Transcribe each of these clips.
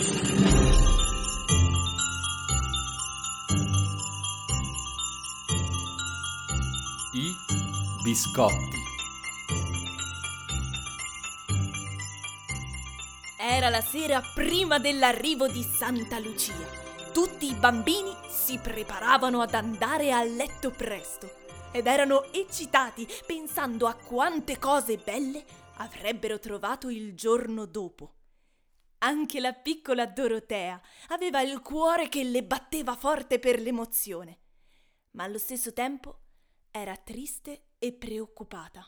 I biscotti. Era la sera prima dell'arrivo di Santa Lucia. Tutti i bambini si preparavano ad andare a letto presto ed erano eccitati pensando a quante cose belle avrebbero trovato il giorno dopo. Anche la piccola Dorotea aveva il cuore che le batteva forte per l'emozione, ma allo stesso tempo era triste e preoccupata.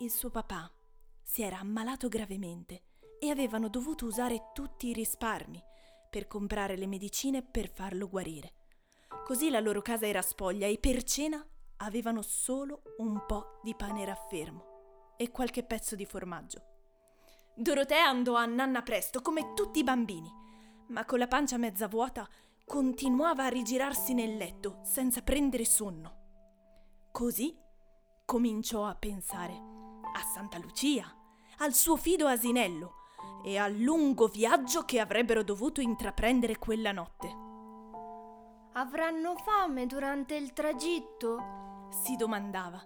Il suo papà si era ammalato gravemente e avevano dovuto usare tutti i risparmi per comprare le medicine per farlo guarire. Così la loro casa era spoglia e per cena avevano solo un po' di pane raffermo e qualche pezzo di formaggio. Dorotea andò a nanna presto come tutti i bambini, ma con la pancia mezza vuota continuava a rigirarsi nel letto senza prendere sonno. Così cominciò a pensare a Santa Lucia, al suo fido asinello e al lungo viaggio che avrebbero dovuto intraprendere quella notte. Avranno fame durante il tragitto? Si domandava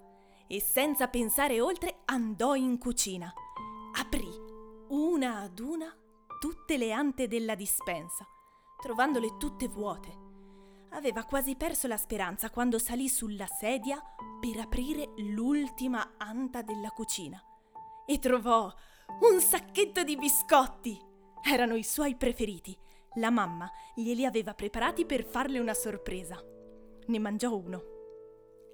e senza pensare oltre andò in cucina. Aprì una ad una tutte le ante della dispensa, trovandole tutte vuote aveva quasi perso la speranza quando salì sulla sedia per aprire l'ultima anta della cucina e trovò un sacchetto di biscotti. Erano i suoi preferiti. La mamma glieli aveva preparati per farle una sorpresa. Ne mangiò uno.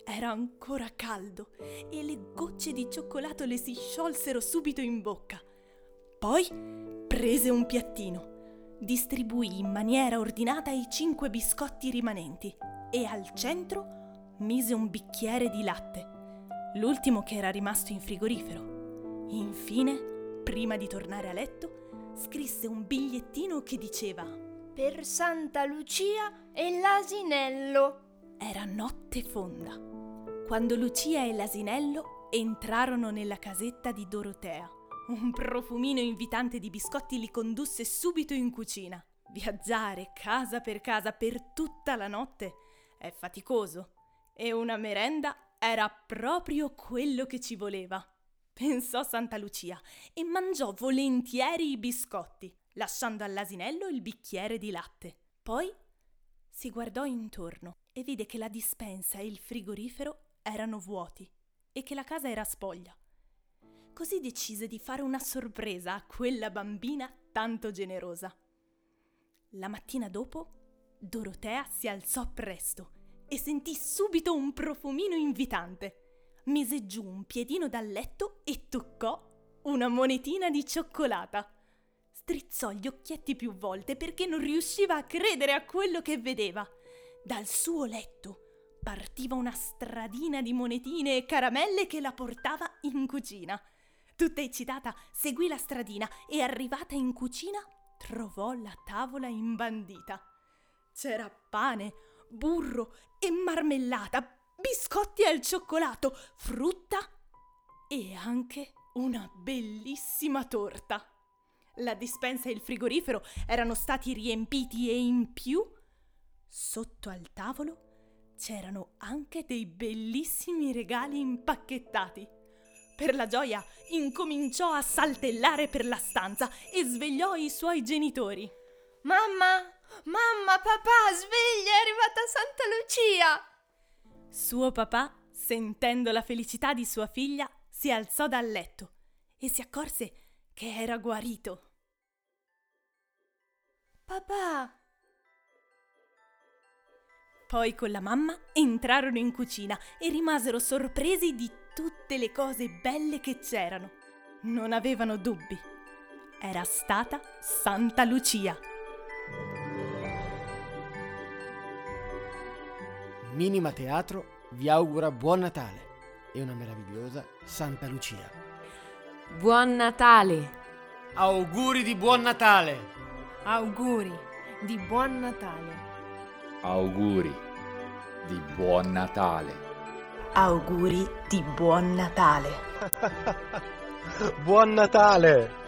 Era ancora caldo e le gocce di cioccolato le si sciolsero subito in bocca. Poi prese un piattino distribuì in maniera ordinata i cinque biscotti rimanenti e al centro mise un bicchiere di latte, l'ultimo che era rimasto in frigorifero. Infine, prima di tornare a letto, scrisse un bigliettino che diceva Per Santa Lucia e l'asinello. Era notte fonda, quando Lucia e l'asinello entrarono nella casetta di Dorotea. Un profumino invitante di biscotti li condusse subito in cucina. Viaggiare casa per casa per tutta la notte è faticoso e una merenda era proprio quello che ci voleva. Pensò Santa Lucia e mangiò volentieri i biscotti, lasciando all'asinello il bicchiere di latte. Poi si guardò intorno e vide che la dispensa e il frigorifero erano vuoti e che la casa era spoglia così decise di fare una sorpresa a quella bambina tanto generosa. La mattina dopo, Dorotea si alzò presto e sentì subito un profumino invitante. Mise giù un piedino dal letto e toccò una monetina di cioccolata. Strizzò gli occhietti più volte perché non riusciva a credere a quello che vedeva. Dal suo letto partiva una stradina di monetine e caramelle che la portava in cucina. Tutta eccitata, seguì la stradina e arrivata in cucina trovò la tavola imbandita. C'era pane, burro e marmellata, biscotti al cioccolato, frutta e anche una bellissima torta. La dispensa e il frigorifero erano stati riempiti e in più, sotto al tavolo, c'erano anche dei bellissimi regali impacchettati. Per la gioia incominciò a saltellare per la stanza e svegliò i suoi genitori. Mamma, mamma, papà, sveglia, è arrivata Santa Lucia! Suo papà, sentendo la felicità di sua figlia, si alzò dal letto e si accorse che era guarito. Papà! Poi con la mamma entrarono in cucina e rimasero sorpresi di tutte le cose belle che c'erano. Non avevano dubbi. Era stata Santa Lucia. Minima Teatro vi augura buon Natale e una meravigliosa Santa Lucia. Buon Natale! Auguri di buon Natale! Auguri di buon Natale! Auguri di buon Natale! Auguri di buon Natale. buon Natale!